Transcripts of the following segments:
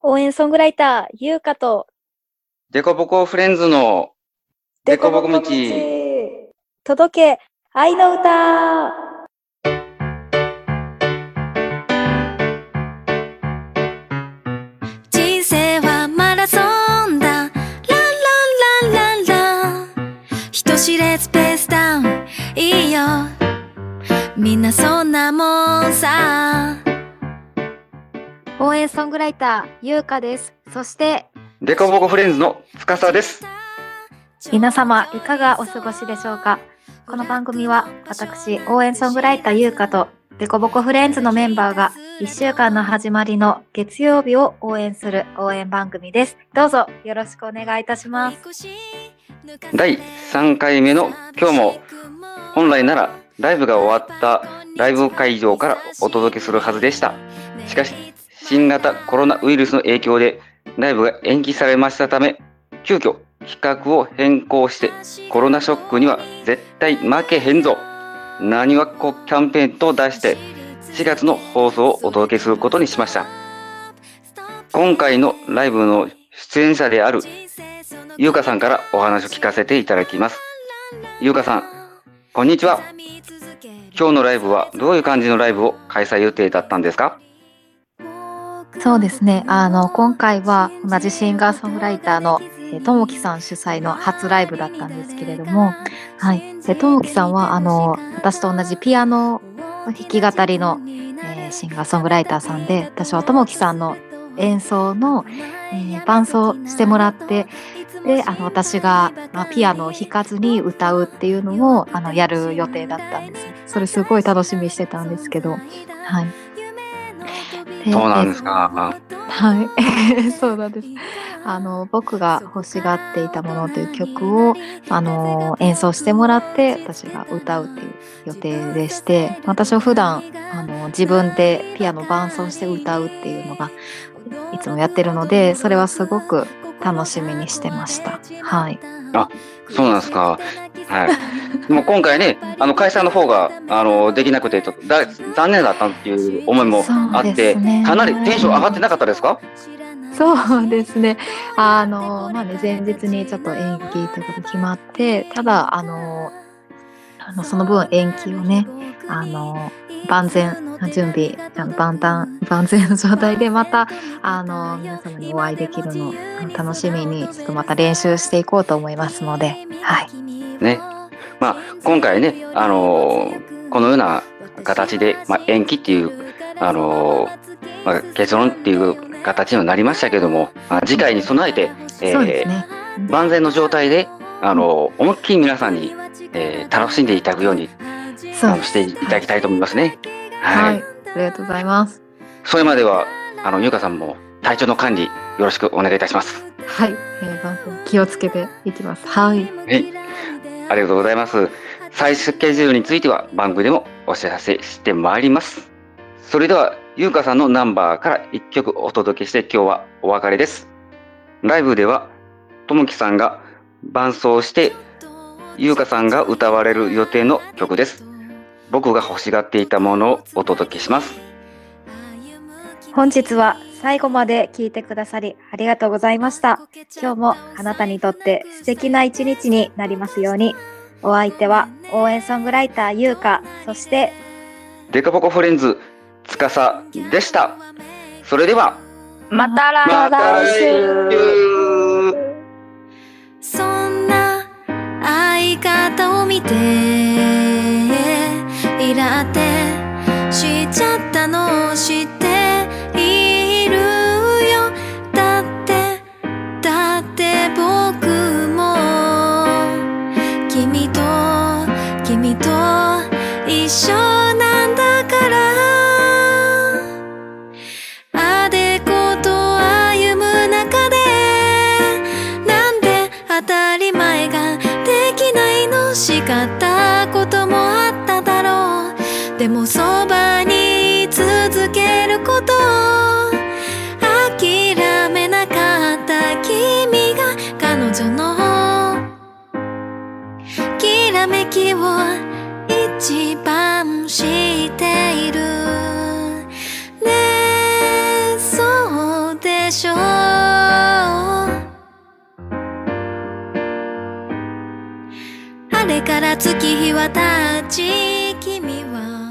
応援ソングライター、ゆうかと、デコボコフレンズのデコボコ道。届け、愛の歌。応援ソングライター、ゆうかです。そして、デコボコフレンズの司です。皆様、いかがお過ごしでしょうか？この番組は、私、応援ソングライター、ゆうかと、デコボコフレンズのメンバーが、1週間の始まりの月曜日を応援する応援番組です。どうぞ、よろしくお願いいたします。第3回目の今日も本来ならライブが終わったライブ会場からお届けするはずでした。しかし、新型コロナウイルスの影響でライブが延期されましたため、急遽企画を変更してコロナショックには絶対負けへんぞ何はこキャンペーンと題して4月の放送をお届けすることにしました。今回のライブの出演者であるゆうかさんからお話を聞かせていただきます。ゆうかさん、こんにちは。今日のライブはどういう感じのライブを開催予定だったんですか？そうですね。あの、今回は同じシンガーソングライターのえともきさん主催の初ライブだったんですけれども、はい。で、ともきさんは、あの、私と同じピアノ弾き語りの、えーシンガーソングライターさんで、私はともきさんの演奏の、えー伴奏してもらって、で、あの、私が、まあ、ピアノを弾かずに歌うっていうのを、あの、やる予定だったんです。それすごい楽しみにしてたんですけど、はい。でそうなんですか。はい、そうなんです。あの僕が欲しがっていたものという曲をあの演奏してもらって私が歌うっていう予定でして、私は普段あの自分でピアノ伴奏して歌うっていうのがいつもやってるので、それはすごく楽しみにしてました。はい。そうなんですか。はい。でも今回ね、あの開催の方があのできなくてちょっとだ残念だったっていう思いもあって、ねかなりテンション上がってなかったですか？そうですね。あの、まあね、前日にちょっと延期ということ決まって、ただ、あの、あのその分延期をね、あの、万全な準備、あの万端、万全の状態でまた、あの、皆様にお会いできるのを楽しみに、ちょっとまた練習していこうと思いますので、はい。ね。まあ今回ね、あのーこのような形で、まあ、延期っていうあのーまあ、結論っていう形にはなりましたけども、まあ、次回に備えて、えーね。万全の状態で、あのー思いっきり皆さんに、えー楽しんでいただくようにあのしていただきたいと思いますね。ははいい。。ありがとうございます。それまでは、あの、ゆうかさんも体調の管理よろしくお願いいたします。はい。えー、気をつけていきます。はい。はい。ありがとうございます。再スケジュールについては番組でもお知らせしてまいります。それでは、ゆうかさんのナンバーから一曲お届けして今日はお別れです。ライブでは、ともきさんが伴奏して、ゆうかさんが歌われる予定の曲です。僕が欲しがっていたものをお届けします。本日は最後まで聞いてくださりありがとうございました。今日もあなたにとって素敵な一日になりますように。お相手は応援ソングライターゆうか、そしてデカポコフレンズ、つかさでした。それでは、また来また来週そんな相方を見て一緒なんだから。あでこと歩む中でなんで当たり前ができないの？叱ったこともあっただろう。でもそ一番知っている。ねえそうでしょう。あれから月日は経ち君は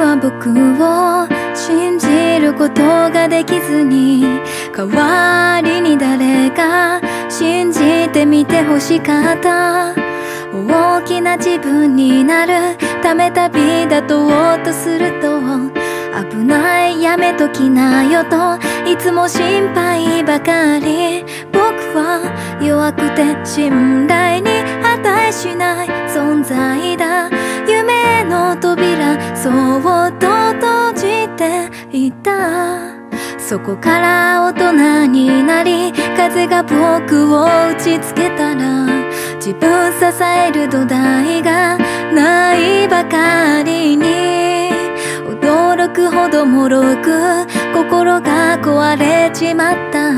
は僕を信じることができずに代わりに誰か信じてみてほしかった。大きな自分になるため旅立とうとすると危ないやめときなよといつも心配ばかり。僕は弱くて信頼に値しない。存在そっと閉じていた。そこから大人になり風が僕を打ちつけたら自分支える土台がないばかりに。驚くほどもろく心が壊れちまった。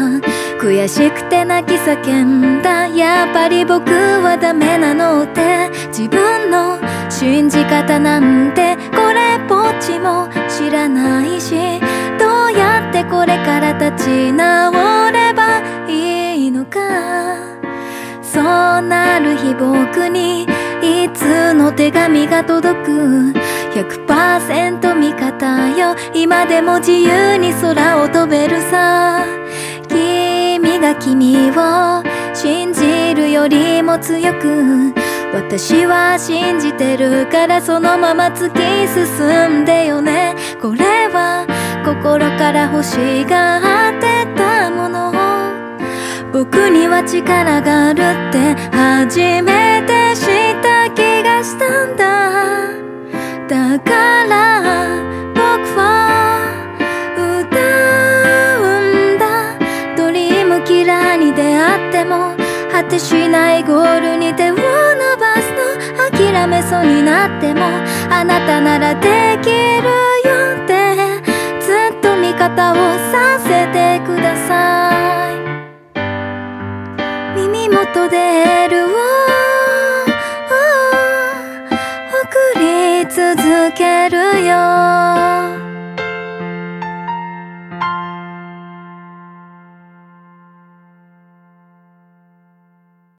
悔しくて泣き叫んだ。やっぱり僕はダメなのって自分の信じ方なんてちも知らないしどうやってこれから立ち直ればいいのか。そうなる日僕にいつの手紙が届く。100%味方よ。今でも自由に空を飛べるさ。君が君を信じるよりも強く私は信じてるからそのまま突き進んでよね。これは心から欲しがってたもの。僕には力があるって初めて知った気がしたんだ。だから僕は歌うんだ。ドリームキラーに出会っても果てしないゴールめそうになってもあなたならできるよってずっと味方をさせてください耳元でエールを送り続けるよ